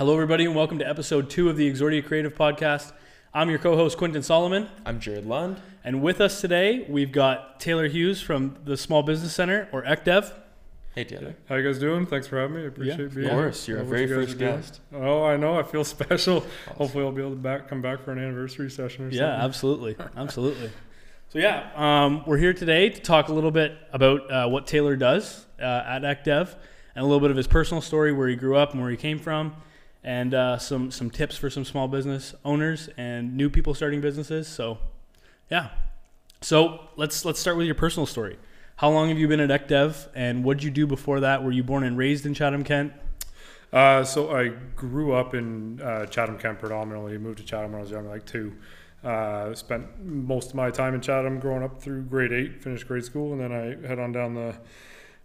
Hello, everybody, and welcome to episode two of the Exordia Creative Podcast. I'm your co host, Quinton Solomon, I'm Jared Lund. and with us today, we've got Taylor Hughes from the Small Business Center, or ECDEV. Hey Taylor. How you guys doing? Thanks for having me. I appreciate Yeah, being here. Of course, you're our very you first are doing. guest. Oh, I know. I feel special. Hopefully, I'll be able to back come back for an anniversary session or something. Yeah, absolutely. Absolutely. So, yeah, um, we're here today to talk a little bit about uh, what Taylor does uh, at ECDEV and a little bit of his personal story, where he grew up and where he came from, and uh, some, some tips for some small business owners and new people starting businesses. So, yeah. So, let's, let's start with your personal story. How long have you been at ECDEV, and what did you do before that? Were you born and raised in Chatham, Kent? Uh, so I grew up in uh, Chatham, Kent, predominantly. Moved to Chatham when I was young, like two. Uh, spent most of my time in Chatham, growing up through grade eight. Finished grade school, and then I head on down the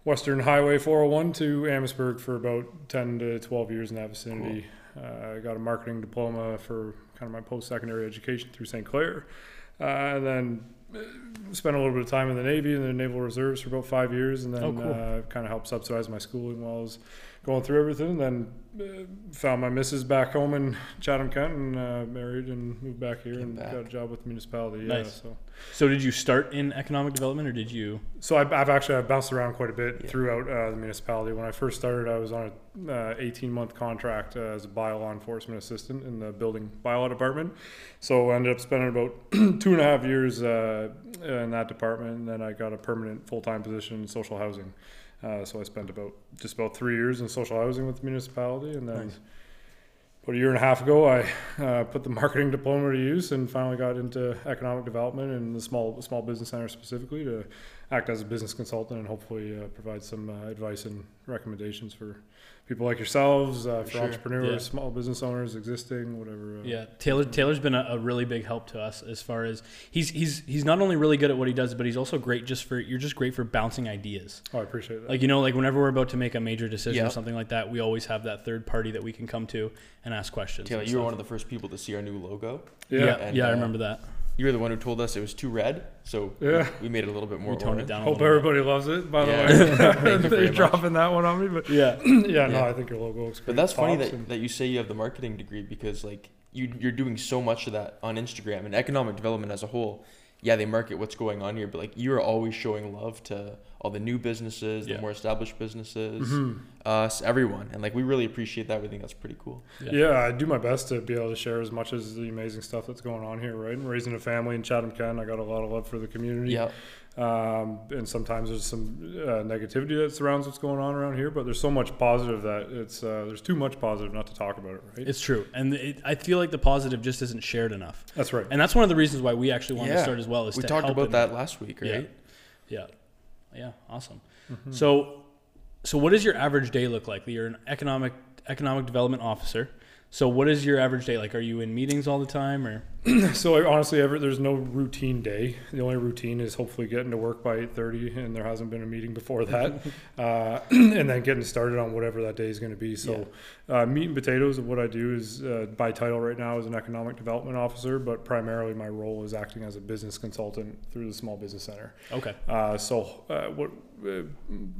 Western Highway 401 to Amherstburg for about 10 to 12 years in that vicinity. Uh, I got a marketing diploma for kind of my post-secondary education through St. Clair, uh, and then uh, spent a little bit of time in the Navy and the Naval Reserves for about five years, and then Oh, cool. uh, kind of helped subsidize my schooling while I was going through everything. Then uh, found my missus back home in Chatham, County and uh, married and moved back here Came and back. got a job with the municipality. Yeah, Nice. so So, did you start in economic development, or did you? so I've, I've actually I've bounced around quite a bit Yeah. throughout uh, the municipality. When I first started, I was on a uh, 18 month contract uh, as a bylaw enforcement assistant in the building bylaw department. So I ended up spending about two and a half years uh, in that department, and then I got a permanent full time position in social housing. Uh, so I spent about just about three years in social housing with the municipality, and then. Nice. About a year and a half ago, I uh, put the marketing diploma to use and finally got into economic development and the small small business center specifically to act as a business consultant and hopefully uh, provide some uh, advice and recommendations for people like yourselves, uh, for Sure. entrepreneurs, Yeah. small business owners, existing, whatever. Uh, Yeah, Taylor Taylor's been a, a really big help to us as far as he's he's he's not only really good at what he does, but he's also great just for you're just great for bouncing ideas. Oh, I appreciate that. Like you know, like whenever we're about to make a major decision or something like that, we always have that third party that we can come to and ask questions. Taylor, you were one of the first people to see our new logo. yeah, yeah. yeah, and, I uh, remember that. You were the one who told us it was too red, so Yeah. we made it a little bit more. We toned it down. A Hope little bit. everybody loves it. By Yeah. the way, they're very much. dropping that one on me, but Yeah, yeah, no, Yeah. I think your logo looks great. But that's funny that, and- that you say you have the marketing degree because like you you're doing so much of that on Instagram and economic development as a whole. Yeah, they market what's going on here, but like you are always showing love to all the new businesses, Yeah. the more established businesses, Mhm. us, everyone, and like we really appreciate that. We think that's pretty cool. Yeah. Yeah. I do my best to be able to share as much as the amazing stuff that's going on here, right? And raising a family in Chatham, Kent, I got a lot of love for the community. Yeah, Um, and sometimes there's some uh, negativity that surrounds what's going on around here, but there's so much positive that it's uh, there's too much positive not to talk about it, right? it's true, and it, I feel like the positive just isn't shared enough, that's right. and that's one of the reasons why we actually wanted to start as well. Is we to talked help about and- that last week, right? Yeah, yeah, awesome. Mhm. So, so what does your average day look like? You're an economic economic development officer. So, what is your average day like? Are you in meetings all the time, or So like, honestly, ever there's no routine day. The only routine is hopefully getting to work by 8:30, and there hasn't been a meeting before that, uh, and then getting started on whatever that day is going to be. So, uh, meat and potatoes of what I do is uh, by title right now is an economic development officer, but primarily my role is acting as a business consultant through the Small Business Center. okay? Uh, so uh, what uh,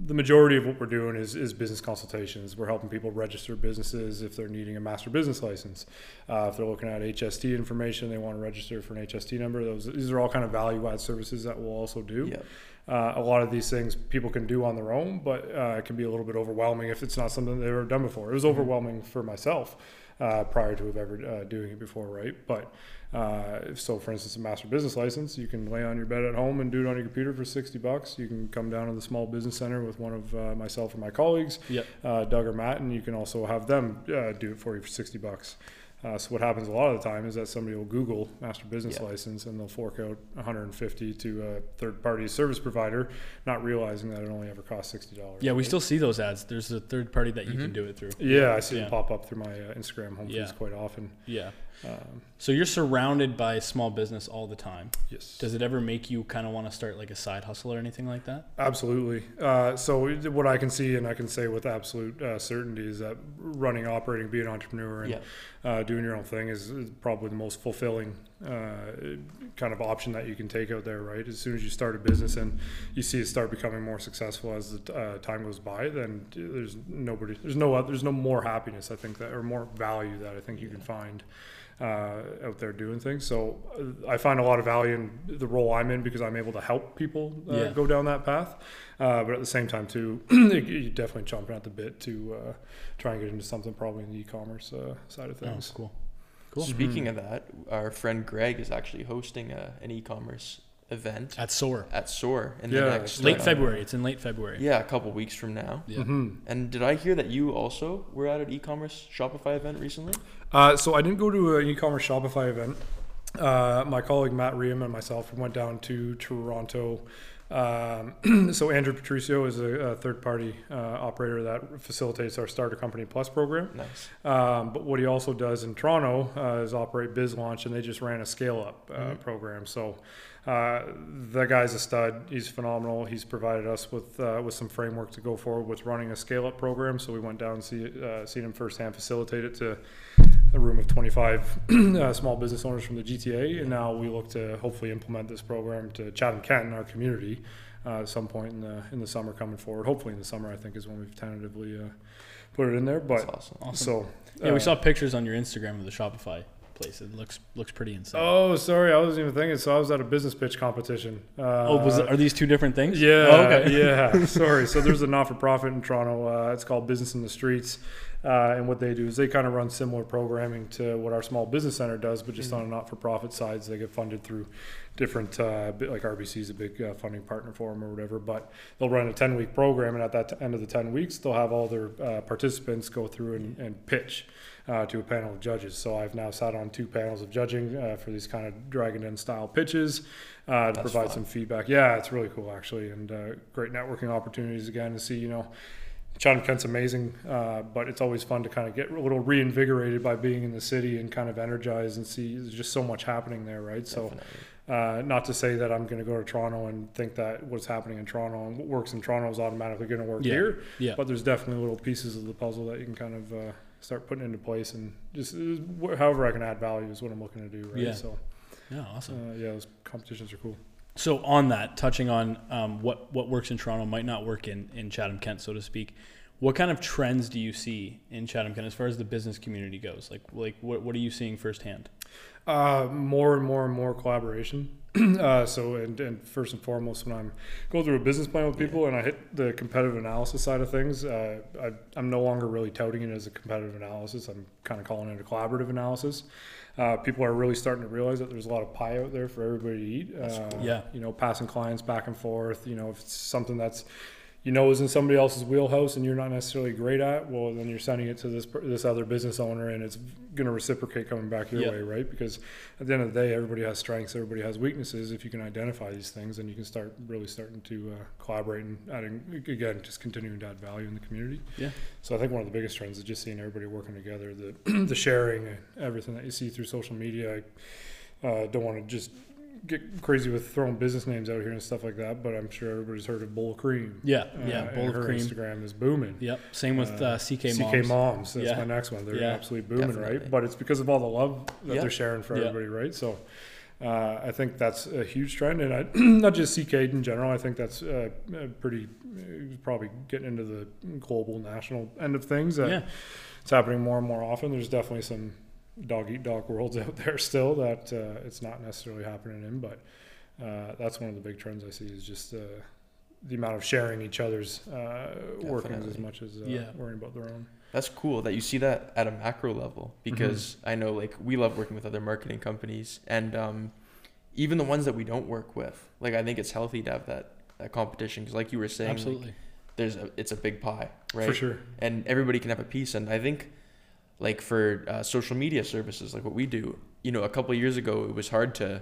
the majority of what we're doing is, is business consultations. We're helping people register businesses if they're needing a master business license. Uh, if they're looking at HST information, they want to register for an HST number. Those these are all kind of value add services that we'll also do. Yeah. Uh, a lot of these things people can do on their own, but uh, it can be a little bit overwhelming if it's not something they've ever done before. It was overwhelming for myself uh, prior to have ever uh, doing it before, right? But uh, so, for instance, a master business license, you can lay on your bed at home and do it on your computer for sixty bucks. You can come down to the small business center with one of uh, myself or my colleagues, Yep. uh, Doug or Matt, and you can also have them uh, do it for you for sixty bucks. Uh, so what happens a lot of the time is that somebody will Google master business Yeah. license and they'll fork out 150 to a third party service provider, not realizing that it only ever costs sixty dollars. Yeah, we still see those ads. There's a third party that you can Mhm. do it through. Yeah, I see Yeah. them pop up through my uh, Instagram home Yeah. feeds quite often. Yeah. Um, So you're surrounded by small business all the time. yes. Does it ever make you kind of want to start like a side hustle or anything like that? Absolutely. Uh, so what I can see and I can say with absolute uh, certainty is that running, operating, being an entrepreneur, and Yeah. uh, doing your own thing is, is probably the most fulfilling uh, kind of option that you can take out there, right? As soon as you start a business and you see it start becoming more successful as the uh, time goes by, then there's nobody, there's no, there's no more happiness, I think that, or more value that I think you can find uh, out there doing things. So uh, I find a lot of value in the role I'm in because I'm able to help people uh, Yeah. go down that path. Uh, but at the same time, too, you definitely chomping at the bit to uh, try and get into something probably in the e-commerce uh, side of Oh, things. cool. Cool. Speaking of that, our friend Greg is actually hosting a, an e-commerce event At SOAR. at SOAR in Yeah, the next Late uh, February. It's in late February. Yeah, a couple weeks from now. Yeah. Mhm. And did I hear that you also were at an e-commerce Shopify event recently? Uh, so I didn't go to an e-commerce Shopify event. Uh, my colleague Matt Riem and myself went down to Toronto. Um, so Andrew Patricio is a, a third-party uh, operator that facilitates our Starter Company Plus program. Nice. Um, but what he also does in Toronto uh, is operate Biz Launch, and they just ran a scale up uh, Mhm. program. So uh, that guy's a stud. He's phenomenal. He's provided us with uh, with some framework to go forward with running a scale up program. So we went down and see uh, seen him firsthand facilitate it to a room of 25 uh, small business owners from the GTA, and now we look to hopefully implement this program to Chatham Kent, in our community, uh, at some point in the in the summer coming forward. Hopefully in the summer, I think is when we've tentatively uh, put it in there. But That's awesome. Awesome. so yeah, we saw pictures on your Instagram of the Shopify place. It looks looks pretty insane. Oh, sorry, I wasn't even thinking. So I was at a business pitch competition. Uh, oh, was are these two different things? Yeah, Oh, okay. yeah. Sorry. So there's a not-for-profit in Toronto. Uh, it's called Business in the Streets, uh, and what they do is they kind of run similar programming to what our small business center does, but just Mhm. on a not-for-profit side. So they get funded through different, uh, like RBC is a big uh, funding partner for them or whatever. But they'll run a 10-week program, and at that t- end of the 10 weeks, they'll have all their uh, participants go through and, and pitch. Uh, to a panel of judges. So I've now sat on two panels of judging uh, for these kind of Dragon Den style pitches uh, to That's provide fun. some feedback. Yeah, it's really cool actually, and uh, great networking opportunities again to see. You know, Chatham Kent's amazing, uh, but it's always fun to kind of get a little reinvigorated by being in the city and kind of energized and see there's just so much happening there, right? So. Uh, not to say that I'm going to go to Toronto and think that what's happening in Toronto and what works in Toronto is automatically going to work Yeah. here. Yeah. But there's definitely little pieces of the puzzle that you can kind of uh, start putting into place and just however I can add value is what I'm looking to do, right? Yeah. So, Yeah, awesome. uh, yeah, those competitions are cool. So on that, touching on um, what what works in Toronto might not work in in Chatham Kent, so to speak. What kind of trends do you see in Chatham Kent as far as the business community goes? Like like what what are you seeing firsthand? Uh, more and more and more collaboration. uh, so, and, and first and foremost, when I'm going through a business plan with people and I hit the competitive analysis side of things, uh, I, I'm no longer really touting it as a competitive analysis. I'm kind of calling it a collaborative analysis. Uh, people are really starting to realize that there's a lot of pie out there for everybody to eat. Uh, cool. Yeah. You know, passing clients back and forth. You know, if it's something that's you know is in somebody else's wheelhouse and you're not necessarily great at, well, then you're sending it to this this other business owner, and it's going to reciprocate coming back your Yeah. way, right? Because at the end of the day, everybody has strengths, everybody has weaknesses. If you can identify these things, then you can start really starting to uh, collaborate and adding again, just continuing to add value in the community. Yeah. So I think one of the biggest trends is just seeing everybody working together. The the sharing, and everything that you see through social media. I uh, don't want to just get crazy with throwing business names out here and stuff like that, but I'm sure everybody's heard of Bowl of Cream. Yeah, Uh, yeah, of her cream. Instagram is booming. Yep. Same with Uh, uh, CK Moms. CK Moms, that's Yeah. my next one. They're Yeah. absolutely booming, Definitely. right? But it's because of all the love that Yeah. they're sharing for everybody, right? So uh, I think that's a huge trend, and I, not just CK in general. I think that's uh, uh, pretty uh, probably getting into the global, national end of things. That Yeah. it's happening more and more often. There's definitely some dog eat dog worlds out there still that uh, it's not necessarily happening in, but uh, that's one of the big trends I see is just uh, the amount of sharing each other's uh, workings as much as uh, Yeah. worrying about their own. That's cool that you see that at a macro level because I know like we love working with other marketing companies and um, even the ones that we don't work with. Like I think it's healthy to have that that competition because like you were saying, like, Absolutely. there's a, it's a big pie, right? For sure. and everybody can have a piece. And I think, like for uh, social media services, like what we do, you know, a couple of years ago, it was hard to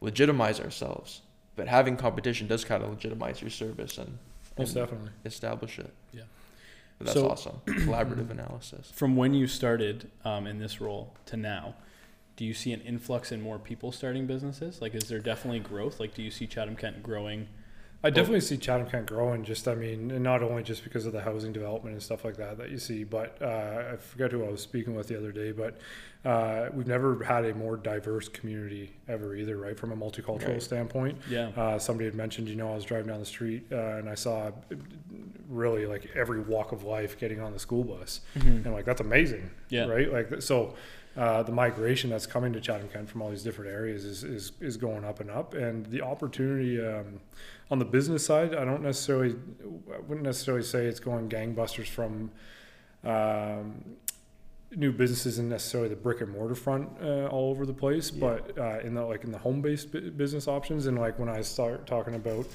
legitimize ourselves, but having competition does kind of legitimize your service and, Most and definitely. establish it. Yeah. But that's So- awesome. Collaborative analysis. From when you started um, in this role to now, do you see an influx in more people starting businesses? Like, is there definitely growth? Like, do you see Chatham Kent growing I definitely see Chatham Kent growing. Just, I mean, and not only just because of the housing development and stuff like that that you see, but uh, I forget who I was speaking with the other day, but uh, we've never had a more diverse community ever either, right? From a multicultural Right. standpoint. Yeah. Uh, somebody had mentioned, you know, I was driving down the street uh, and I saw really like every walk of life getting on the school bus, Mhm. and like that's amazing, Yeah. right? Like so, uh, the migration that's coming to Chatham Kent from all these different areas is is, is going up and up, and the opportunity um, on the business side, I don't necessarily, I wouldn't necessarily say it's going gangbusters from. Um, new businesses and necessarily the brick and mortar front uh, all over the place, Yeah. but uh, in the like in the home based bu- business options and like when I start talking about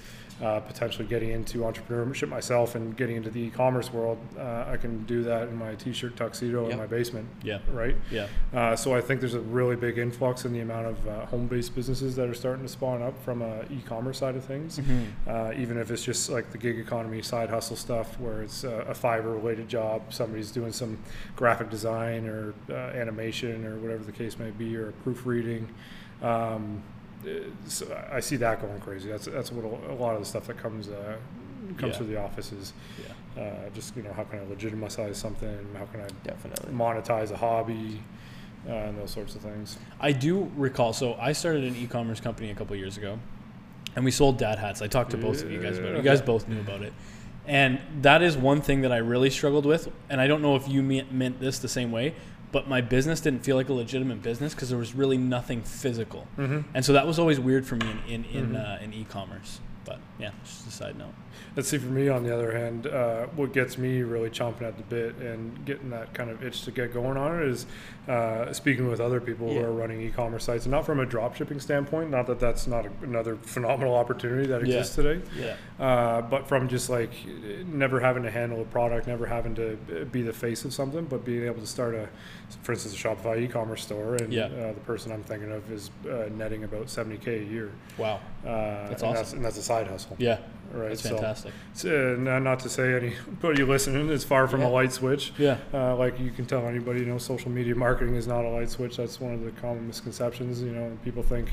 uh, potentially getting into entrepreneurship myself and getting into the e-commerce world, uh, I can do that in my t-shirt tuxedo Yep. in my basement, Yeah. right? Yeah. Uh, so I think there's a really big influx in the amount of uh, home-based businesses that are starting to spawn up from a e-commerce side of things Mhm. uh, even if it's just like the gig economy side hustle stuff where it's a, a Fiverr related job somebody's doing some graphic design or uh, animation or whatever the case may be or proofreading um, uh, so I see that going crazy that's that's what a, a lot of the stuff that comes uh, comes Yeah. to the office is Yeah. uh, just you know how can I legitimize something how can I Definitely. monetize a hobby uh, and those sorts of things I do recall. So I started an e-commerce company a couple years ago, and we sold dad hats. I talked to both of you guys about it. You guys both knew about it, and that is one thing that I really struggled with. And I don't know if you meant this the same way, but my business didn't feel like a legitimate business because there was really nothing physical, mm-hmm. and so that was always weird for me in in in, Mhm. uh, in e-commerce. But yeah, just a side note. Let's see. For me, on the other hand, uh, what gets me really chomping at the bit and getting that kind of itch to get going on it is uh, speaking with other people who are running e-commerce sites, and not from a dropshipping standpoint. Not that that's not a, another phenomenal opportunity that Yeah. exists today, Yeah. uh, but from just like never having to handle a product, never having to be the face of something, but being able to start a, for instance, a Shopify e-commerce store, and Yeah. uh, the person I'm thinking of is uh, netting about 70k a year. Wow. Uh, That's and That's, awesome. and that's a side hustle, Yeah. right? That's So- fantastic. uh, not, to say any, anybody listening is far from Yeah. a light switch. Yeah. Uh, like you can tell anybody, you know, social media marketing is not a light switch. That's one of the common misconceptions. You know, people think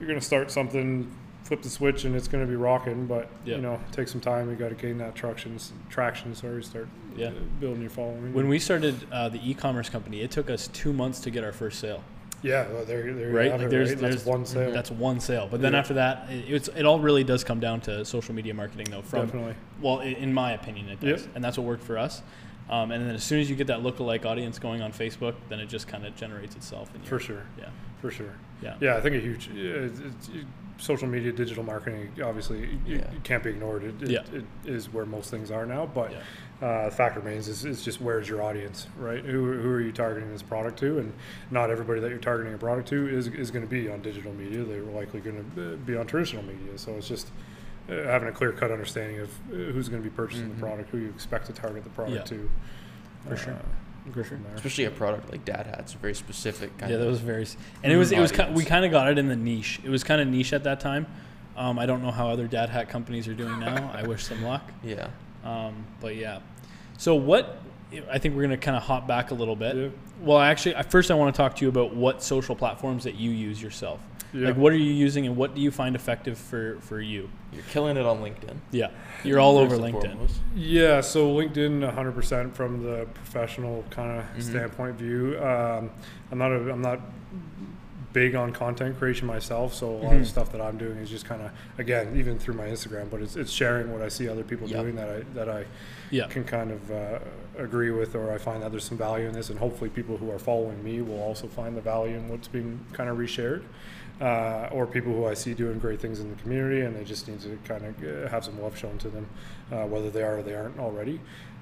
you're going to start something, flip the switch, and it's going to be rocking. But Yeah. you know, take some time. You got to gain that traction. Traction. Sorry, start Yeah. uh, building your following. When we started uh, the e-commerce company, it took us two months to get our first sale. Yeah, well, there, you Right, like there's- right? there's- That's one sale. That's one sale. But then Yeah. after that, it, it's it all really does come down to social media marketing, though. From Definitely. well, in my opinion, it does, Yep. and that's what worked for us. Um, and then as soon as you get that lookalike audience going on Facebook, then it just kind of generates itself. In For sure. Yeah. For sure. Yeah. Yeah, I think a huge it's, it's, social media, digital marketing. Obviously, it, Yeah. it can't be ignored. It, it, Yeah. it is where most things are now. But Yeah. Uh, the fact remains is, is just where's your audience, right? Who, who are you targeting this product to? And not everybody that you're targeting a product to is, is going to be on digital media. They're likely going to be on traditional media. So it's just uh, having a clear cut understanding of uh, who's going to be purchasing Mhm. the product, who you expect to target the product Yeah. to. For sure. For sure. Especially a product like dad hats, very specific kind Yeah, that was very, and it was it was we kind of got it in the niche. It was kind of niche at that time. Um, I don't know how other dad hat companies are doing now. I wish them luck. yeah. Um, but yeah. So what? I think we're gonna kind of hop back a little bit. Yeah. Well, actually, first I want to talk to you about what social platforms that you use yourself. Yeah. Like, what are you using, and what do you find effective for for you? You're killing it on LinkedIn. Yeah, you're all over LinkedIn. foremost. Yeah, so LinkedIn, 100% from the professional kind of Mhm. standpoint view. Um, I'm not a, I'm not big on content creation myself, so a lot of Mhm. the stuff that I'm doing is just kind of again, even through my Instagram, but it's, it's sharing what I see other people Yeah. doing that I that I Yeah, can kind of uh, agree with, or I find that there's some value in this, and hopefully people who are following me will also find the value in what's being kind of reshared, uh, or people who I see doing great things in the community, and they just need to kind of have some love shown to them, uh, whether they are or they aren't already.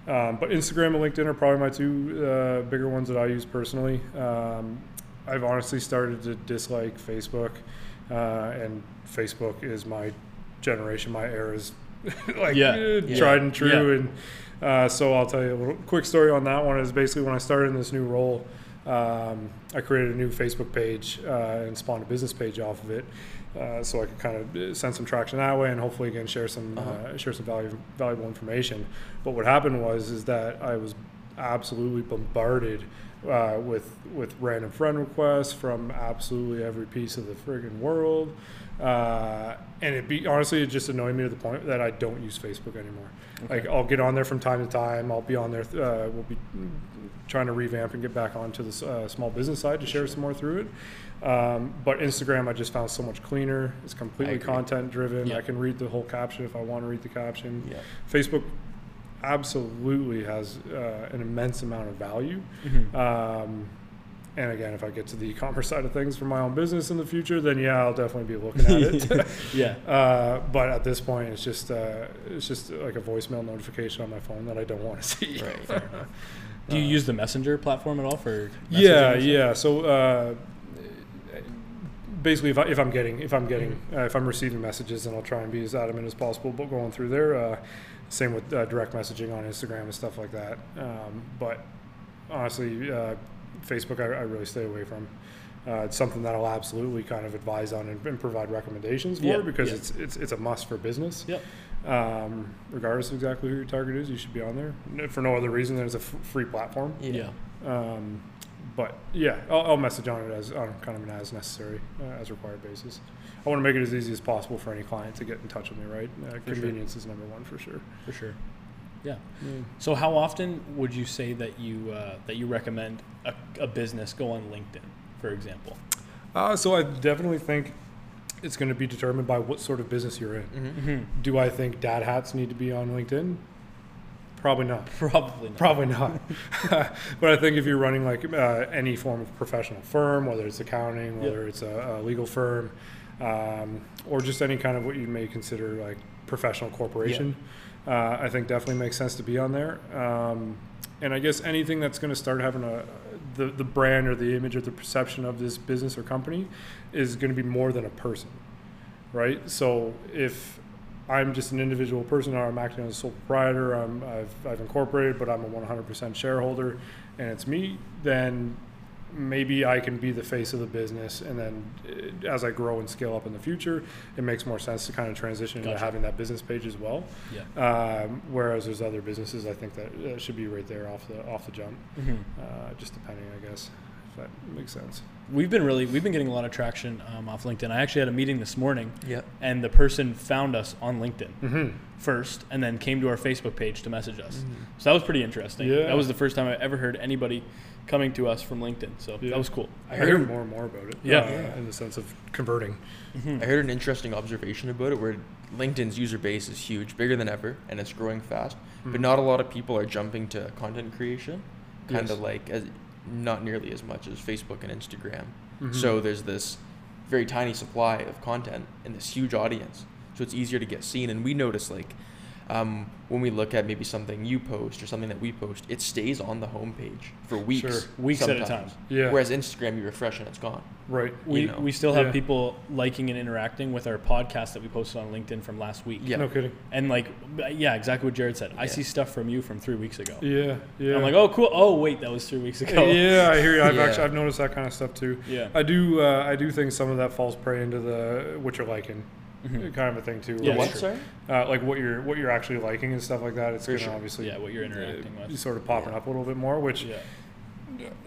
Um, but Instagram and LinkedIn are probably my two uh, bigger ones that I use personally. Um, I've honestly started to dislike Facebook, uh, and Facebook is my generation, my era is like Yeah. uh, Yeah. tried and true. Yeah. And uh, so I'll tell you a little quick story on that one. Is basically when I started in this new role, um, I created a new Facebook page uh, and spawned a business page off of it, uh, so I could kind of send some traction that way, and hopefully again share some Uh-huh. uh, share some value, valuable information. But what happened was is that I was absolutely bombarded uh, with with random friend requests from absolutely every piece of the friggin' world. Uh, and it be honestly, it just annoyed me to the point that I don't use Facebook anymore. Like I'll get on there from time to time. I'll be on there. Uh, we'll be trying to revamp and get back onto the uh, small business side to share some more through it. Um, but Instagram, I just found so much cleaner. It's completely content driven. Yeah. I can read the whole caption if I want to read the caption. Yeah. Facebook absolutely has uh, an immense amount of value. Mhm. Um, and again, if I get to the e-commerce side of things for my own business in the future, then yeah, I'll definitely be looking at it. yeah. uh, but at this point, it's just uh, it's just like a voicemail notification on my phone that I don't want to see. Right. Do you Uh, use the messenger platform at all for? Yeah, yeah. So uh, basically, if, I, if I'm getting if I'm getting uh, if I'm receiving messages, then I'll try and be as adamant as possible. But going through there, uh, same with uh, direct messaging on Instagram and stuff like that. Um, but honestly, uh, Facebook, I, I really stay away from. Uh, it's something that I'll absolutely kind of advise on and, and provide recommendations for Yeah, because yeah. it's it's it's a must for business. Yep. Um, regardless of exactly who your target is, you should be on there for no other reason than it's a f- free platform. Yeah. Um, but yeah, I'll, I'll message on it as on kind of an as necessary, uh, as required basis. I want to make it as easy as possible for any client to get in touch with me. Right, uh, sure. convenience is number one for sure. For sure. Yeah. So how often would you say that you uh, that you recommend a, a business go on LinkedIn, for example? Uh, so I definitely think it's going to be determined by what sort of business you're in. hmm Mm-hmm. Do I think dad hats need to be on LinkedIn? Probably not. Probably not. Probably not. but I think if you're running like uh, any form of professional firm, whether it's accounting, whether it's a, a legal firm, um, or just any kind of what you may consider like professional corporation, uh, I think definitely makes sense to be on there. Um, and I guess anything that's going to start having a the, the brand or the image or the perception of this business or company is going to be more than a person, right? So if I'm just an individual person, I'm acting as a sole proprietor. I'm, I've, I've incorporated, but I'm a 100% shareholder, and it's me. Then maybe I can be the face of the business, and then uh, as I grow and scale up in the future, it makes more sense to kind of transition into having that business page as well. Yeah. Um, whereas there's other businesses, I think that uh, should be right there off the off the jump, Mm-hmm. uh, just depending, I guess, if that makes sense. We've been really we've been getting a lot of traction um, off LinkedIn. I actually had a meeting this morning, Yeah. and the person found us on LinkedIn Mm-hmm. first, and then came to our Facebook page to message us. Mhm. So that was pretty interesting. Yeah. That was the first time I ever heard anybody coming to us from LinkedIn. So Yeah. that was cool. I hear more and more about it. Yeah. uh, in the sense of converting. Mhm. I heard an interesting observation about it where LinkedIn's user base is huge, bigger than ever, and it's growing fast. But Mhm. not a lot of people are jumping to content creation, kind Yes. of like as not nearly as much as Facebook and Instagram. Mhm. So there's this very tiny supply of content and this huge audience. So it's easier to get seen. And we notice like um, when we look at maybe something you post or something that we post, it stays on the homepage for weeks. Sure. Weeks at a sometimes. time. Yeah. Whereas Instagram, you refresh and it's gone. right. We, you know. we still have Yeah. people liking and interacting with our podcast that we posted on LinkedIn from last week. Yeah. No kidding. And like, yeah, exactly what Jared said. I see stuff from you from three weeks ago. Yeah. Yeah. I'm like, oh, cool. Oh, wait, that was three weeks ago. Yeah, I hear you. I've Yeah. actually I've noticed that kind of stuff too. Yeah. I do uh, I do think some of that falls prey into the what you're liking Mhm. kind of a thing too. Yeah, what, sure. sorry? uh, like what you're what you're actually liking and stuff like that. It's For gonna sure. obviously Yeah, what you're interacting uh, with. sort of popping Yeah. up a little bit more, which Yeah.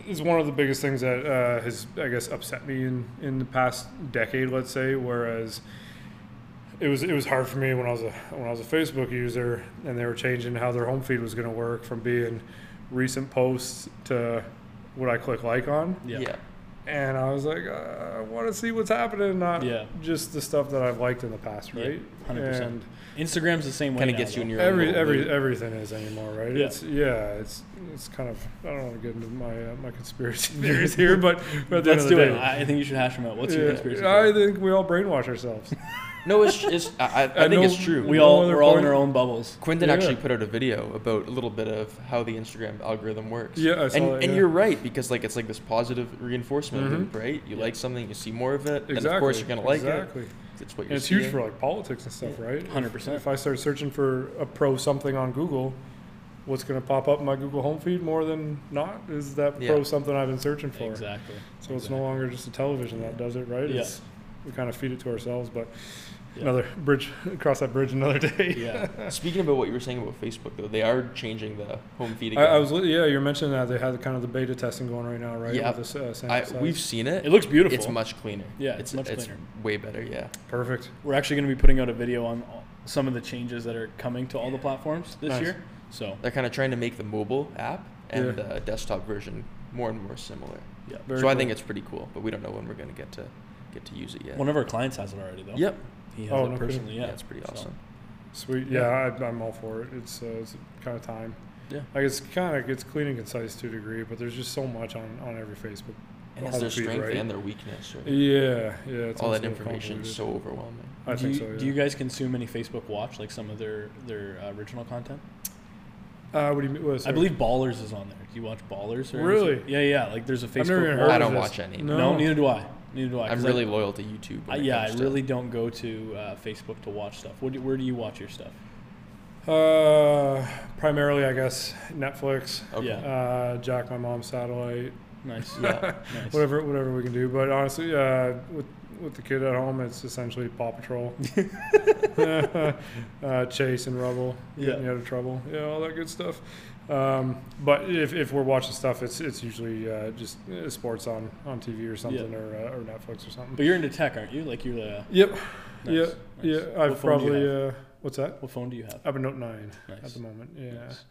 is one of the biggest things that uh, has I guess upset me in in the past decade, let's say. Whereas it was it was hard for me when I was a when I was a Facebook user and they were changing how their home feed was going to work from being recent posts to what I click like on. Yeah. And I was like, uh, I want to see what's happening, not Yeah. just the stuff that I've liked in the past, Yeah, right? 100%. And Instagram's the same way. Kind of now, gets you in your every little every loop. everything is anymore, right? Yeah. It's yeah, it's it's kind of I don't want to get into my uh, my conspiracy theories here, but, but at the Let's end do of it. the day, I I think you should hash them out. What's your yeah, conspiracy? I theory? think we all brainwash ourselves. No, it's, it's I, I, I I think it's true. We no all we're all in our own bubbles. Quentin Yeah. actually put out a video about a little bit of how the Instagram algorithm works. Yeah, I saw and that, and yeah. you're right because like it's like this positive reinforcement Mhm. loop, right? You Yeah. like something, you see more of it, exactly. and of course you're gonna like exactly. it. Exactly. It's what you're it's huge for like politics and stuff, right? 100%. If I start searching for a pro something on Google, what's going to pop up in my Google home feed more than not is that Yeah. pro something I've been searching for. Exactly. So it's no longer just a television that does it, right? Yeah. It's, we kind of feed it to ourselves, but Yeah. Another bridge, cross that bridge another day. Yeah. Speaking about what you were saying about Facebook, though, they are changing the home feed again. I was, yeah, you're mentioning that they had kind of the beta testing going right now, right? Yeah. This, uh, I, we've seen it. It looks beautiful. It's much cleaner. Yeah, it's it's much it's cleaner. way better. Yeah. perfect. We're actually going to be putting out a video on some of the changes that are coming to all the platforms this Nice. year. So They're kind of trying to make the mobile app and Yeah. the desktop version more and more similar. yeah, Very so I think it's pretty cool, but we don't know when we're gonna get to get to use it yet. one of our clients has it already though. Yep. He has Oh, it no personally. Yeah, Yeah, it's pretty So, awesome. Sweet. Yeah, I, I'm all for it. It's, uh, it's kind of time. Yeah. Like it's kind of it's clean and concise to a degree, but there's just so much on, on every Facebook. And it's their feed, strength right? and their weakness. Right? Yeah, yeah. It's All that information is so overwhelming. I do think you, so. Yeah. Do you guys consume any Facebook Watch, like some of their their uh, original content? uh, what do you mean? What, I believe Ballers is on there. Do you watch Ballers? Or Really? anything? Yeah, yeah. Like there's a Facebook. I've never even Watch- I don't watch any. No. No. neither do I. Neither do I. I'm 'cause I- really loyal to YouTube. I, yeah, I comes to- really don't go to uh, Facebook to watch stuff. Where do, where do you watch your stuff? Uh, primarily, I guess Netflix. Okay. Yeah. Uh, Jack, my mom's satellite. Nice. Yeah. nice. Whatever, whatever we can do. But honestly, uh, with with the kid at home, it's essentially Paw Patrol, uh, Chase and Rubble, getting you out of trouble, yeah, all that good stuff. Um, but if, if we're watching stuff, it's it's usually uh, just uh, sports on, on TV or something, or uh, or Netflix or something. But you're into tech, aren't you? Like you're the. Yep, Nice, yeah, nice. yeah. I've phone do you probably uh, what's that? What phone do you have? I have a Note Nine Nice. at the moment. Yeah. Nice.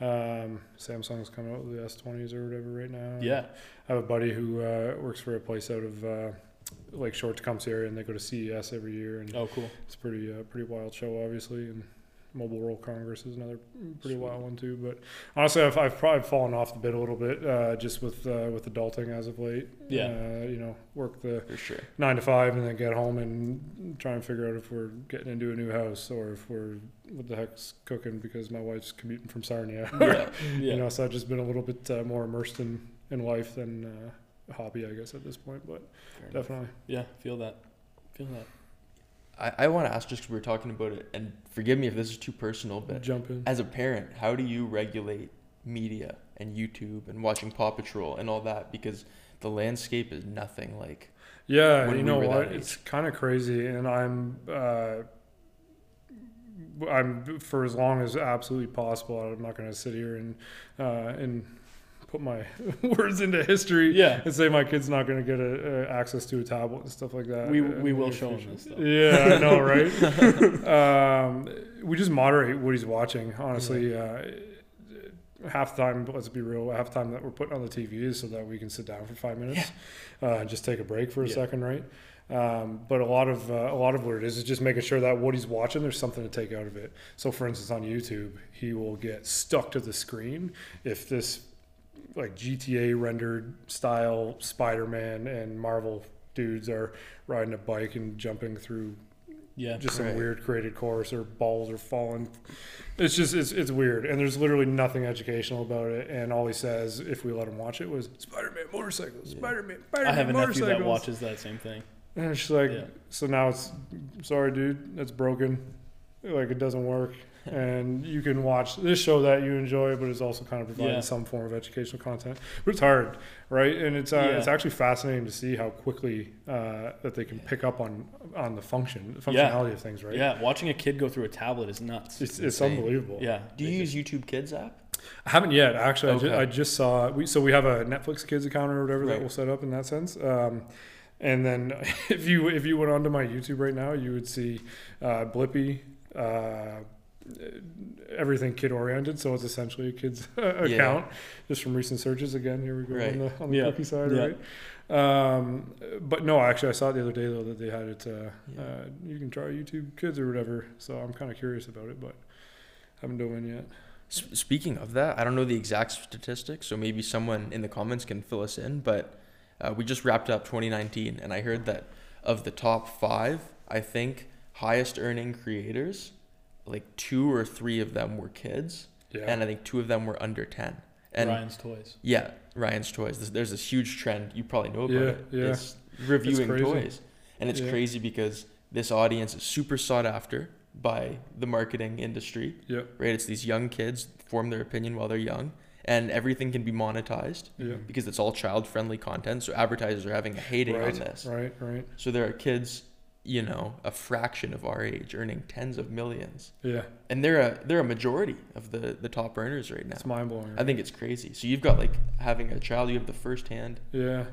Um, Samsung's coming out with the S20s or whatever right now. Yeah. I have a buddy who uh, works for a place out of uh, Lakeshore Tecumseh area, and they go to CES every year, and Oh, cool. it's pretty uh, pretty wild show, obviously. And Mobile World Congress is another pretty wild one too. But honestly, I've, I've probably fallen off the bit a little bit uh, just with uh, with adulting as of late. Yeah. uh, you know, work the sure. nine to five, and then get home and try and figure out if we're getting into a new house or if we're what the heck's cooking because my wife's commuting from Sarnia. Yeah. You know, so I've just been a little bit uh, more immersed in, in life than uh, a hobby, I guess, at this point. But Fair enough. definitely Yeah. Feel that. Feel that. I, I want to ask just because we were talking about it, and forgive me if this is too personal, but jump in. as a parent, how do you regulate media and YouTube and watching Paw Patrol and all that? Because the landscape is nothing like. Yeah, you we know what? It's kind of crazy, and I'm. Uh, I'm for as long as absolutely possible. I'm not going to sit here and uh, and put my words into history Yeah. and say my kid's not going to get a, a access to a tablet and stuff like that. We- uh, we will show him this, though. Yeah, I know, right? um, we just moderate what he's watching. Honestly, uh, half the time, let's be real, half time that we're putting on the TV is so that we can sit down for five minutes uh, and just take a break for a Yeah. second, right? Um, but a lot of uh, a lot of what it is is just making sure that what he's watching, there's something to take out of it. So, for instance, on YouTube, he will get stuck to the screen if this like GTA rendered style Spider-Man and Marvel dudes are riding a bike and jumping through Yeah. just some weird created course or balls are falling. It's just it's it's weird, and there's literally nothing educational about it. And all he says, if we let him watch it, was Spider-Man motorcycles, Yeah. Spider-Man, Spider-Man i have a nephew that watches that same thing. And it's like, Yeah. so now it's sorry, dude, that's broken. Like it doesn't work. And you can watch this show that you enjoy, but it's also kind of providing Yeah. some form of educational content. But it's hard, right? And it's uh, Yeah. it's actually fascinating to see how quickly uh, that they can pick up on on the function, the Yeah. functionality of things, right? Yeah. Watching a kid go through a tablet is nuts. It's, it's unbelievable. yeah. Do you use YouTube Kids app? I haven't yet. Actually, I, just, I just saw. We so we have a Netflix Kids account or whatever that we'll set up in that sense. Um, and then if you if you went onto my YouTube right now, you would see uh, Blippi. Uh, everything kid oriented, so it's essentially a kid's account, just from recent searches. Again, here we go Right. on the on the Yeah. cookie side, Yeah. right? Um, but no, actually, I saw it the other day though that they had it. Uh, Yeah. uh, you can try YouTube Kids or whatever. So I'm kind of curious about it, but haven't dove in yet. S- speaking of that, I don't know the exact statistics, so maybe someone in the comments can fill us in. But uh, we just wrapped up 2019, and I heard that of the top five, I think highest earning creators, like two or three of them were kids, Yeah. and I think two of them were under 10. And Ryan's toys. yeah, Ryan's toys. There's, there's this huge trend. You probably know about Yeah, it. yeah. It's reviewing crazy. toys, and it's Yeah. crazy because this audience is super sought after by the marketing industry yeah. right? It's these young kids form their opinion while they're young, and everything can be monetized Yeah. because it's all child-friendly content. So advertisers are having a heyday right, on this. Right, right. So there are kids you know, a fraction of our age earning tens of millions. Yeah, And they're a they're a majority of the the top earners right now. it's mind blowing. I think it's crazy. So you've got like having a child, you have the first hand. Yeah.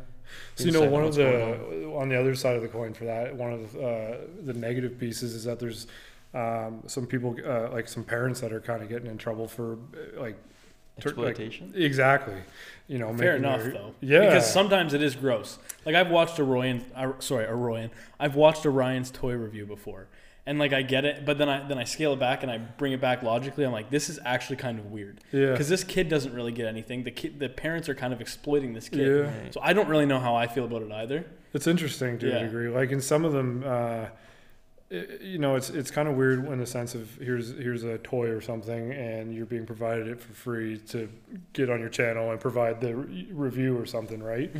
So you know, on one of the going on the other side of the coin for that, one of the, uh, the negative pieces is that there's um, some people, uh, like some parents, that are kind of getting in trouble for uh, like Tur- like- Exploitation. exactly, you know, Fair enough, their- though. Yeah, Because sometimes it is gross. Like I've watched a Royan, uh, sorry, a Royan. I've watched a Ryan's toy review before, and like I get it, but then I then I scale it back and I bring it back logically. I'm like, this is actually kind of weird yeah, because this kid doesn't really get anything. The kid, the parents are kind of exploiting this kid. yeah. Right. So I don't really know how I feel about it either. It's interesting to Yeah. a degree. Like in some of them, uh, you know, it's it's kind of weird in the sense of here's here's a toy or something, and you're being provided it for free to get on your channel and provide the re- review or something, right?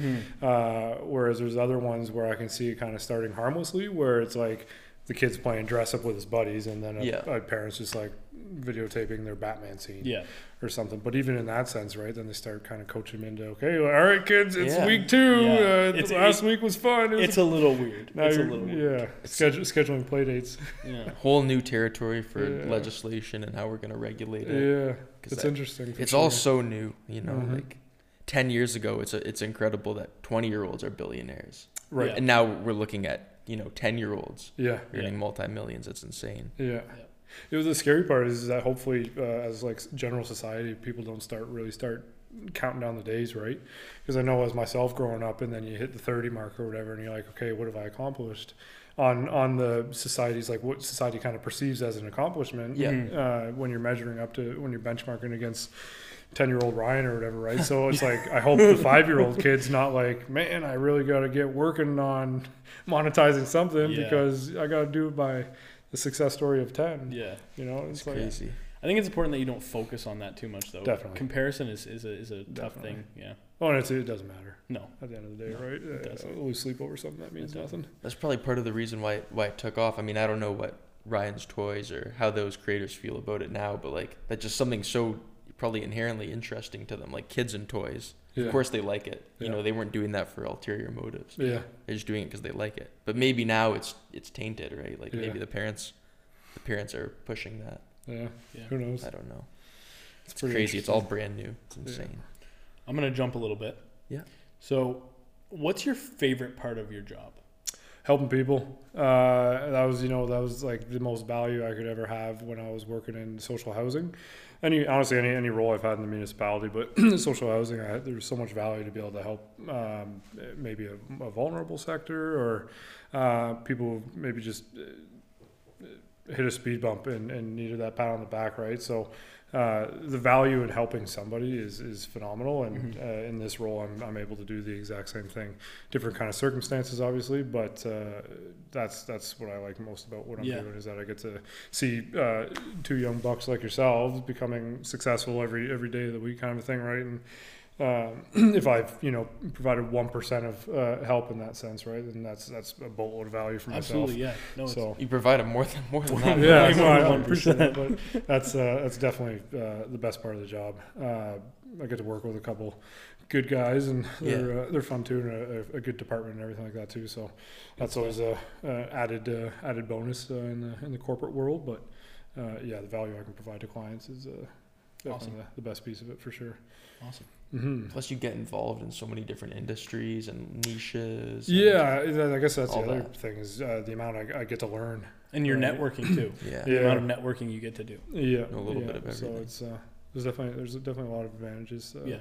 Uh, whereas there's other ones where I can see it kind of starting harmlessly, where it's like the kid's playing dress up with his buddies, and then a, Yeah. a parent's just like videotaping their Batman scene Yeah, or something. But even in that sense, right? Then they start kind of coaching them into okay, well, all right, kids, it's Yeah. week two. Yeah. Uh, It's- last week was fun. It was it's a little weird. now it's a little weird. yeah, Schedule, scheduling play dates. Yeah. Whole new territory for Yeah. legislation and how we're gonna regulate it. Yeah, it's that- interesting. for it's all so new, you know. Mhm. Like ten years ago, it's a, it's incredible that twenty year olds are billionaires, right. Yeah. and now we're looking at you know ten year olds Yeah, earning multi millions. It's insane. yeah. It was the scary part is that hopefully, uh, as like general society, people don't start really start counting down the days, right? Because I know as myself growing up, and then you hit the thirty mark or whatever, and you're like, okay, what have I accomplished? On on the society's like what society kind of perceives as an accomplishment. Yeah. Mhm. Uh, when you're measuring up to when you're benchmarking against. 10 year old Ryan or whatever, right? So it's like, I hope the five year old kid's not like, man, I really got to get working on monetizing something Yeah. because I got to do it by the success story of 10. Yeah. You know, it's, It's like, crazy. I think it's important that you don't focus on that too much, though. Definitely. Comparison is, is a, is a tough thing. Yeah. oh, and it's, it doesn't matter No. at the end of the day, No, right? it Uh, doesn't. lose sleep over something, that means nothing. That's probably part of the reason why why it took off. I mean, I don't know what Ryan's Toys or how those creators feel about it now, but like that's just something so probably inherently interesting to them, like kids and toys. Yeah. Of course, they like it. You Yeah. know, they weren't doing that for ulterior motives. Yeah. They're just doing it because they like it. But maybe now it's it's tainted, right? Like Yeah. maybe the parents, the parents are pushing that. Yeah. Yeah. Who knows? I don't know. It's, pretty crazy. It's all brand new. It's Yeah. insane. I'm going to jump a little bit. Yeah. So, what's your favorite part of your job? Helping people. Uh, that was, you know, that was like the most value I could ever have when I was working in social housing. Any, honestly, any, any role I've had in the municipality, but social housing, I, there's so much value to be able to help um, maybe a, a vulnerable sector or uh, people maybe just uh, hit a speed bump and, and needed that pat on the back, right? So uh, the value in helping somebody is, is phenomenal. And Mhm. uh, in this role, I'm, I'm able to do the exact same thing. Different kind of circumstances, obviously, but uh, that's that's what I like most about what I'm Yeah. doing is that I get to see uh, two young bucks like yourselves becoming successful every every day of the week, kind of thing, right? And um, if I've you know provided one percent of uh, help in that sense, right, then that's that's a boatload of value for myself. Absolutely, yeah. No, it's, So You provide them more than more than that. yeah, no, I, I appreciate 1%. it, but that's uh, that's definitely uh, the best part of the job. Uh, I get to work with a couple good guys, and they're uh, they're fun too, and a, a good department and everything like that too. So that's always a, a added uh, added bonus uh, in the in the corporate world. But uh, yeah, the value I can provide to clients is uh, definitely Awesome. the, the best piece of it for sure. awesome. Hmm Plus, you get involved in so many different industries and niches. and- Yeah, I I guess that's the other that. thing is uh, the amount I, I get to learn. And you're Right. networking too. Yeah. The Yeah. amount of networking you get to do. Yeah, A little yeah. bit of So it's uh, there's definitely there's definitely a lot of advantages. Uh, Yeah.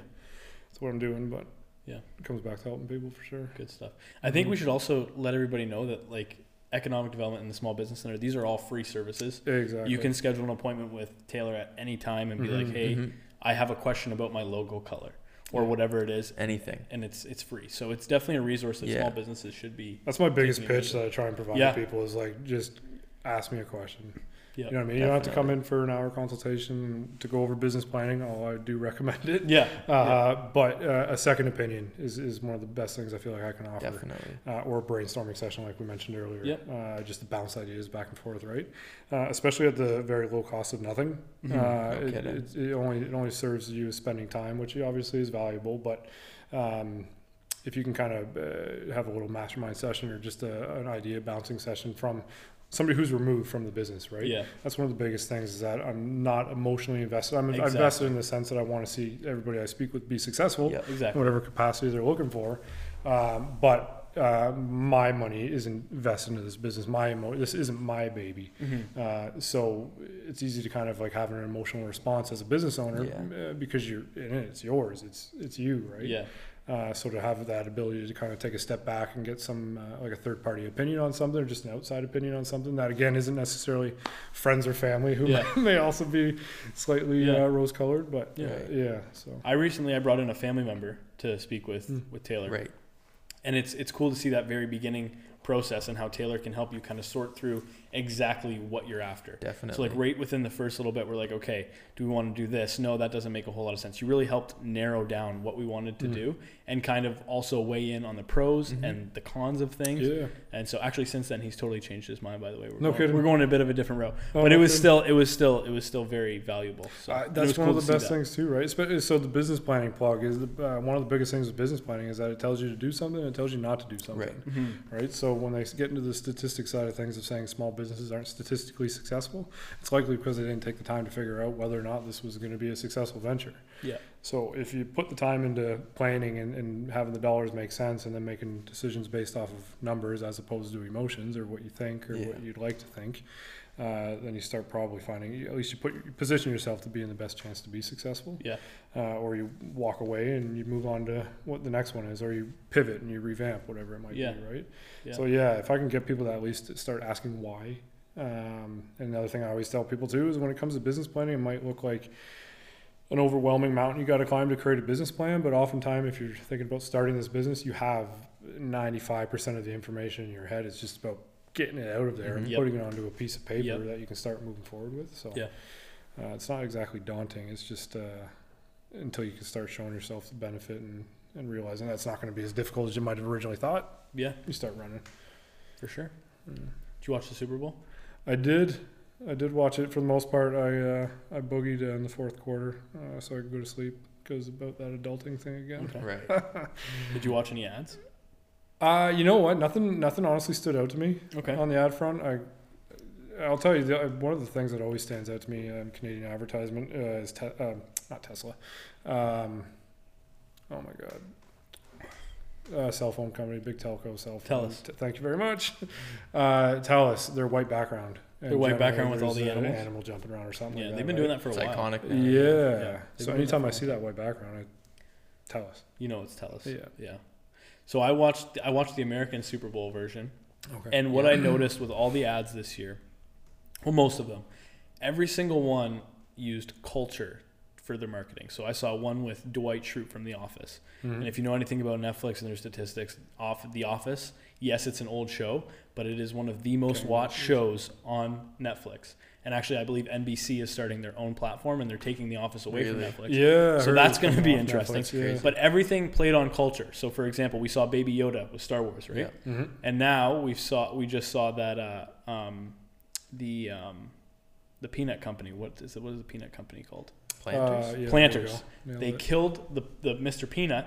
That's what I'm doing, but Yeah. it comes back to helping people for sure. Good stuff. I think we Mhm. should also let everybody know that like economic development and the small business center, these are all free services. Exactly. You can schedule an appointment with Taylor at any time and be like, Mhm. "Hey, Mhm. I have a question about my logo color or Yeah. whatever it is." Anything. And it's it's free. So it's definitely a resource that Yeah. small businesses should be That's my biggest pitch that I try and provide Yeah. to people is like just ask me a question. Yeah. You know what I mean? You don't have to come in for an hour consultation to go over business planning, although I do recommend it. Yeah. Uh, But uh, a second opinion is, is one of the best things I feel like I can offer. Definitely. uh, or a brainstorming session like we mentioned earlier. Yep. Uh, just to bounce ideas back and forth, right? Uh, especially at the very low cost of nothing. Mhm. Uh, No it, it, it only it only serves you as spending time, which obviously is valuable, but um, if you can kind of uh, have a little mastermind session or just a, an idea bouncing session from somebody who's removed from the business, right? Yeah. That's one of the biggest things is that I'm not emotionally invested. I'm Exactly. invested in the sense that I want to see everybody I speak with be successful Yeah. in Exactly. whatever capacity they're looking for. Um, but uh, my money isn't invested into this business. My emo- this isn't my baby. Mhm. Uh, so it's easy to kind of like have an emotional response as a business owner Yeah. uh, because you're in it. It's yours. It's it's you, right? Yeah. Uh, so to have that ability to kind of take a step back and get some uh, like a third party opinion on something, or just an outside opinion on something that again isn't necessarily friends or family who Yeah. may also be slightly Yeah. uh, rose colored, but Yeah. yeah, yeah. So I recently I brought in a family member to speak with Mm. with Taylor. Right. and it's it's cool to see that very beginning process and how Taylor can help you kind of sort through exactly what you're after. Definitely. So like right within the first little bit, we're like, okay, do we want to do this? No, that doesn't make a whole lot of sense. You really helped narrow down what we wanted to Mhm. do and kind of also weigh in on the pros Mhm. and the cons of things. yeah, And so actually since then he's totally changed his mind. By the way, we're, No going, kidding. we're going a bit of a different route, Oh, but it was kidding. still it was still it was still very valuable. So Uh, that's one cool of the best things too, right? So the business planning plug is the, uh, one of the biggest things with business planning is that it tells you to do something, and it tells you not to do something, Right. Mhm. right? So when they get into the statistics side of things of saying small businesses aren't statistically successful, it's likely because they didn't take the time to figure out whether or not this was going to be a successful venture. Yeah. So if you put the time into planning and, and having the dollars make sense, and then making decisions based off of numbers as opposed to emotions or what you think or Yeah. what you'd like to think, uh, then you start probably finding at least you put you position yourself to be in the best chance to be successful. Yeah. Uh, or you walk away and you move on to what the next one is, or you pivot and you revamp whatever it might Yeah. be, right? Yeah. So yeah, if I can get people to at least start asking why. Um, and another thing I always tell people too is when it comes to business planning, it might look like an overwhelming mountain you got to climb to create a business plan. But oftentimes, if you're thinking about starting this business, you have 95% of the information in your head. It's just about getting it out of there and Mhm. Yep. putting it onto a piece of paper Yep. that you can start moving forward with. So Yeah. uh, it's not exactly daunting. It's just uh, until you can start showing yourself the benefit and, and realizing that's not going to be as difficult as you might have originally thought, Yeah, you start running. for sure. Mm. Did you watch the Super Bowl? I did. I did watch it for the most part. I uh, I boogied in the fourth quarter uh, so I could go to sleep because about that adulting thing again. Okay. Right. Did you watch any ads? Uh, you know what? Nothing nothing honestly stood out to me Okay. on the ad front. I I'll tell you the, one of the things that always stands out to me in Canadian advertisement uh, is te- um, not Tesla. Um, oh my god. Uh, cell phone company, big telco cell phone. Telus. T- thank you very much. Uh, Telus, their white background. Their white background with all the animals? animal jumping around or something. Yeah, like they've that, been right? doing that for It's a while. iconic. now. Yeah. they've So anytime I see that white background, I tell us. You know it's Telus. Yeah. Yeah. So I watched I watched the American Super Bowl version, Okay. and what Yeah. I noticed with all the ads this year, well, most of them, every single one used culture for their marketing. So I saw one with Dwight Schrute from The Office, Mhm. and if you know anything about Netflix and their statistics, off The Office, yes, it's an old show, but it is one of the most Okay, watched shows on Netflix. And actually, I believe NBC is starting their own platform, and they're taking The Office away Really? from Netflix. yeah. So that's gonna be interesting. Netflix, yeah. But everything played on culture. So, for example, we saw Baby Yoda with Star Wars, right? Yeah. Mhm. And now we saw we just saw that uh, um, the um, the peanut company. What is it? What is the peanut company called? Planters. Uh, yeah, Planters. They it. killed the the Mr. Peanut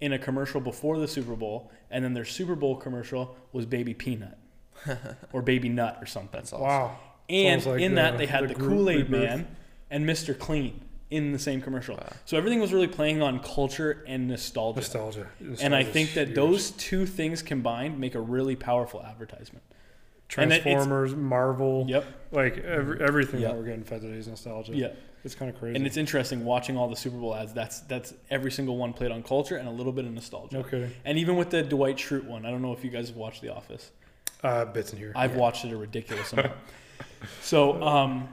in a commercial before the Super Bowl, and then their Super Bowl commercial was Baby Peanut or Baby Nut or something. That's awesome. Wow. And like in the- that, they had the the, Kool Aid. Man and Mr. Clean in the same commercial. Wow. So everything was really playing on culture and nostalgia. Nostalgia. And I think that huge. those two things combined make a really powerful advertisement. and it- it's- Transformers, Marvel, Yep. like every, everything Yeah. that we're getting fed today is nostalgia. Yeah. It's kind of crazy. And it's interesting watching all the Super Bowl ads. That's that's every single one played on culture and a little bit of nostalgia. no kidding. And even with the Dwight Schrute one, I don't know if you guys have watched The Office. Uh, bits in here. I've Yeah. watched it a ridiculous amount. So, um,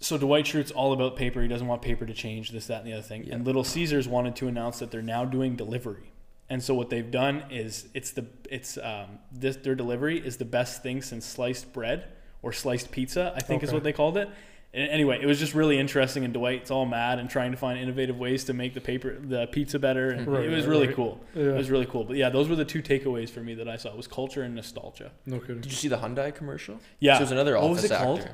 so Dwight Schrute's all about paper. He doesn't want paper to change this, that, and the other thing. Yeah. And Little Caesars wanted to announce that they're now doing delivery. And so what they've done is it's the it's um, this their delivery is the best thing since sliced bread or sliced pizza. I think is what they called it. And anyway, it was just really interesting. And Dwight's all mad and trying to find innovative ways to make the paper the pizza better. And Right, it was right, really right. cool. yeah. It was really cool. But yeah, those were the two takeaways for me that I saw. It was culture and nostalgia. no kidding. Did you see the Hyundai commercial? Yeah. So there's another What was office it called?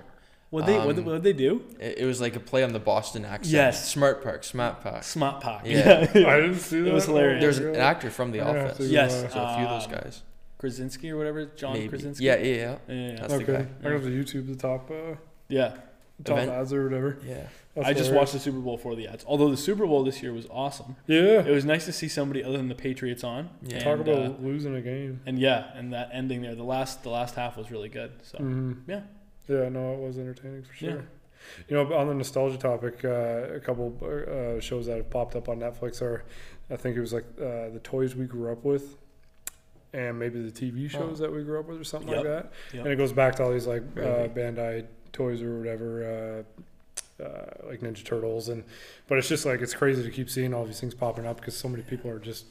What they what Um, what they do? It, it was like a play on the Boston accent. Yes. Smart Park, Smart Park. Smart Park. Yeah. I didn't see that. It was hilarious. There's an actor from The Yeah, Office. so, Yes. So a few of those Um, guys. Krasinski or whatever. John Maybe. Krasinski. Yeah, yeah, yeah. Yeah. yeah. That's the guy. I got the YouTube, the top, uh, yeah. Top Event. ads or whatever. Yeah. That's I just hilarious. watched the Super Bowl for the ads. Although the Super Bowl this year was awesome. Yeah. It was nice to see somebody other than the Patriots on. Yeah. Talk And, about uh, losing a game. and yeah, and that ending there, the last the last half was really good. So Mhm. yeah. Yeah, no, it was entertaining for sure. Yeah. You know, on the nostalgia topic, uh, a couple uh, shows that have popped up on Netflix are, I think it was like uh, the toys we grew up with, and maybe the TV shows that we grew up with or something like that. Yep. And it goes back to all these like uh, Really? Bandai toys or whatever, uh, uh, like Ninja Turtles, and but it's just like it's crazy to keep seeing all these things popping up because so many people are just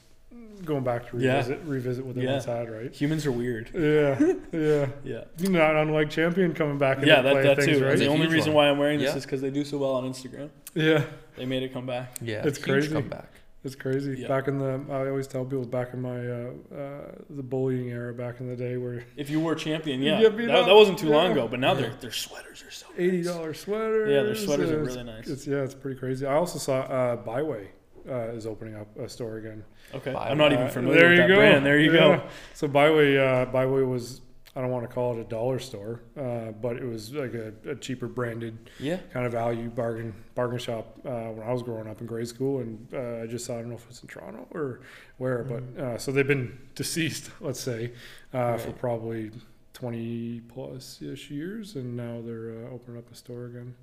going back to Yeah. revisit revisit what they Yeah. once had, right? Humans are weird. Yeah, yeah. Yeah. Not unlike Champion coming back. into Yeah, play that, that things, too. right? The only reason one. why I'm wearing this Yeah. is because they do so well on Instagram. Yeah, They made it come back. Yeah. It's huge crazy. comeback. It's crazy. Yeah. Back in the, I always tell people back in my uh, uh, the bullying era back in the day where If you were champion, You yeah, get that, that wasn't too long ago. But now Yeah. their their sweaters are so eighty nice. dollar sweaters. Yeah, their sweaters are really nice. It's yeah, it's pretty crazy. I also saw uh, Bi-Way uh, is opening up a store again. Okay, Bye. I'm not even familiar there with you that go. brand. There you Yeah. go. So Bi-Way, uh, Bi-Way was I don't want to call it a dollar store, uh, but it was like a, a cheaper branded Yeah. kind of value bargain bargain shop uh, when I was growing up in grade school, and uh, I just saw I don't know if it's in Toronto or where, but uh, so they've been deceased, let's say, uh, for probably twenty plus ish years, and now they're uh, opening up a store again.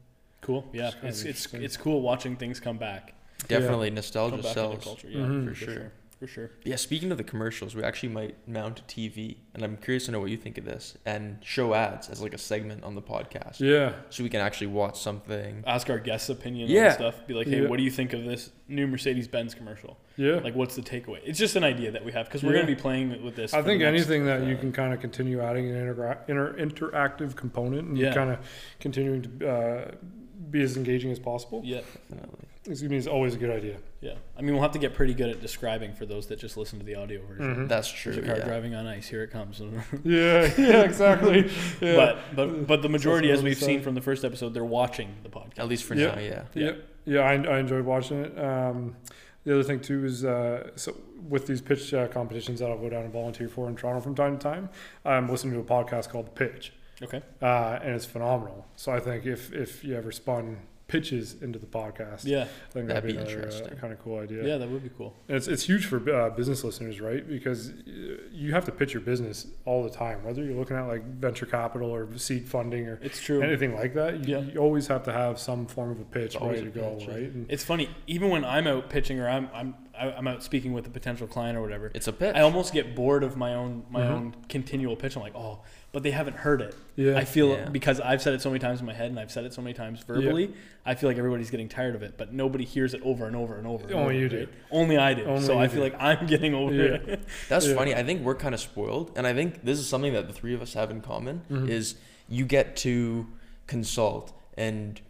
Cool. Yeah, It's it's it's cool watching things come back. Definitely Come nostalgia back sells. culture. Yeah, Mhm. for, For sure. sure. For sure. Yeah, speaking of the commercials, we actually might mount a TV, and I'm curious to know what you think of this, and show ads as like a segment on the podcast, Yeah, so we can actually watch something. Ask our guests' opinion on stuff. Be like, hey, Yeah. what do you think of this new Mercedes Benz commercial? yeah. Like, what's the takeaway? It's just an idea that we have because we're Yeah. going to be playing with this. I think anything that you uh, can kind of continue adding an intera- inter- interactive component and Yeah. kind of continuing to uh, be as engaging as possible, Yeah, Definitely. Excuse me, is always a good idea. yeah. I mean, we'll have to get pretty good at describing for those that just listen to the audio version. Mhm. That's true. There's car yeah. driving on ice. Here it comes. Yeah, yeah, exactly. Yeah. But but but the majority, as we've So- seen from the first episode, they're watching the podcast. At least for Yeah. now, yeah. Yeah. Yeah, yeah, I, I enjoyed watching it. Um, the other thing too is uh, so with these pitch uh, competitions that I'll go down and volunteer for in Toronto from time to time, I'm listening to a podcast called The Pitch, Okay. uh, and it's phenomenal. So I think if if you ever spun pitches into the podcast, Yeah. I think that'd, That'd be, be another uh, interesting. kind of cool idea. Yeah, that would be cool. And it's, it's huge for uh, business listeners, right? Because uh, you have to pitch your business all the time, whether you're looking at like venture capital or seed funding or It's true. anything like that. You, Yeah. you always have to have some form of a pitch always ready to a go, pitch, right? And It's funny. Even when I'm out pitching or I'm I'm I- I'm out speaking with a potential client or whatever, It's a pitch. I almost get bored of my own my Mhm. own continual pitch. I'm like, oh, but they haven't heard it. yeah, I feel Yeah. because I've said it so many times in my head and I've said it so many times verbally. Yeah. I feel like everybody's getting tired of it, but nobody hears it over and over and over. and Only over, you do. Only I do. Only so I feel do. like I'm getting over Yeah. it. That's Yeah. funny. I think we're kind of spoiled, and I think this is something that the three of us have in common Mhm. is you get to consult and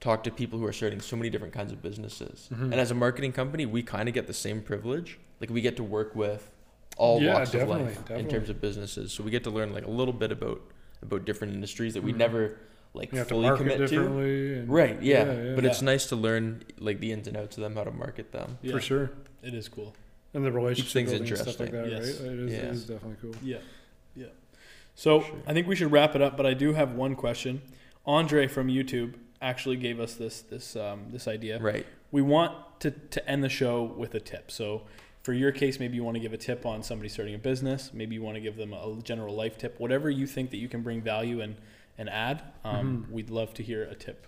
talk to people who are starting so many different kinds of businesses. Mhm. And as a marketing company, we kind of get the same privilege. Like we get to work with all Yeah, walks of definitely, life in terms of businesses. So we get to learn like a little bit about about different industries that we Mhm. never like you have to fully commit to. And, Right, yeah. Yeah, But yeah. it's nice to learn like the ins and outs of them, how to market them. Yeah, for sure. It is cool. And the relationship things building and stuff like that, Yes. right? It is, Yeah. it is definitely cool. Yeah. Yeah. So Sure. I think we should wrap it up, but I do have one question. Andre from YouTube actually gave us this this um, this idea. Right. We want to, to end the show with a tip. So for your case, maybe you want to give a tip on somebody starting a business. Maybe you want to give them a general life tip. Whatever you think that you can bring value and, and add, um, Mhm. we'd love to hear a tip.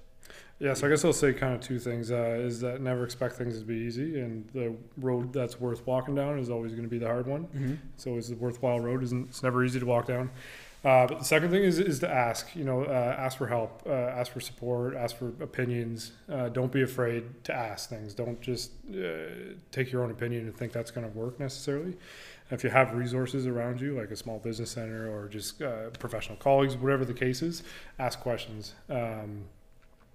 Yeah, so I guess I'll say kind of two things. Uh, is that never expect things to be easy, and the road that's worth walking down is always going to be the hard one. Mm-hmm. So it's a worthwhile road. Isn't it's never easy to walk down. Uh, but the second thing is is to ask. You know, uh, ask for help, uh, ask for support, ask for opinions. Uh, don't be afraid to ask things. Don't just uh, take your own opinion and think that's going to work necessarily. If you have resources around you, like a small business center or just uh, professional colleagues, whatever the case is, ask questions. Um,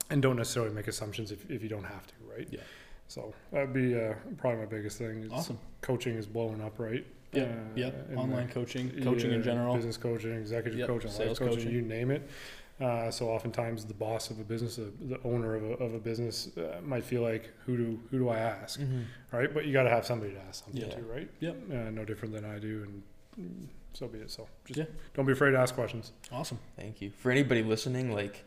and don't necessarily make assumptions if, if you don't have to, right? Yeah. So that'd be uh, probably my biggest thing. Is Awesome. Coaching is blowing up, right? Yeah. Uh, yeah. in Online the- coaching, coaching in yeah, general. business coaching, executive Yep, coaching, sales life coaching, coaching. you name it. Uh, so oftentimes the boss of a business, uh, the owner of a, of a business, uh, might feel like, who do who do I ask, Mm-hmm. right? But you got to have somebody to ask something Yeah. to, right? Yep. Uh, no different than I do, and mm, so be it. So just Yeah. don't be afraid to ask questions. Awesome. Thank you. For anybody listening, like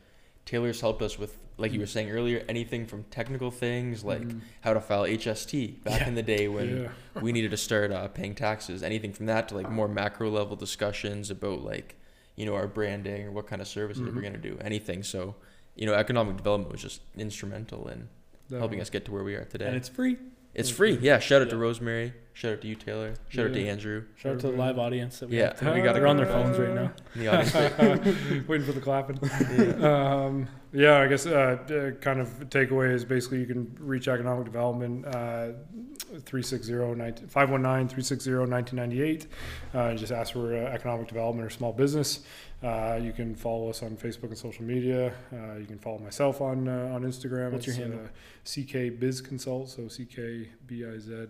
Taylor's helped us with, like you were saying earlier, anything from technical things like Mm. how to file HST back Yeah. in the day when yeah. we needed to start uh, paying taxes. Anything from that to like more macro level discussions about like, you know, our branding or what kind of services Mhm. we're gonna do. Anything. So, you know, economic development was just instrumental in helping us get to where we are today. And it's free. It's free. Yeah. Shout out to Rosemary. Shout out to you, Taylor. Shout out to Yeah. Andrew Shout out to the live audience that we Yeah, have today. we got They're on their phones right now. in the audience. Waiting for the clapping. Yeah. Um, yeah, I guess uh, uh, kind of takeaway is basically you can reach economic development uh, 519-360-1998. Uh, just ask for uh, economic development or small business. Uh, you can follow us on Facebook and social media. Uh, you can follow myself on uh, on Instagram. What's your handle? Uh, CK Biz Consult. So CK B I Z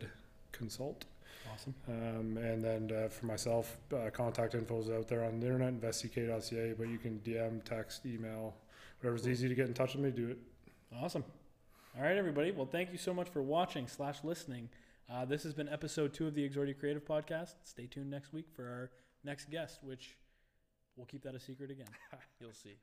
Consult. Awesome. Um, and then uh, for myself, uh, contact info is out there on the internet, investck.ca, but you can DM, text, email, whatever's easy to get in touch with me, do it. Awesome. All right, everybody. Well, thank you so much for watching slash listening. Uh, this has been episode two of the Exordia Creative Podcast. Stay tuned next week for our next guest, which we'll keep that a secret again. You'll see.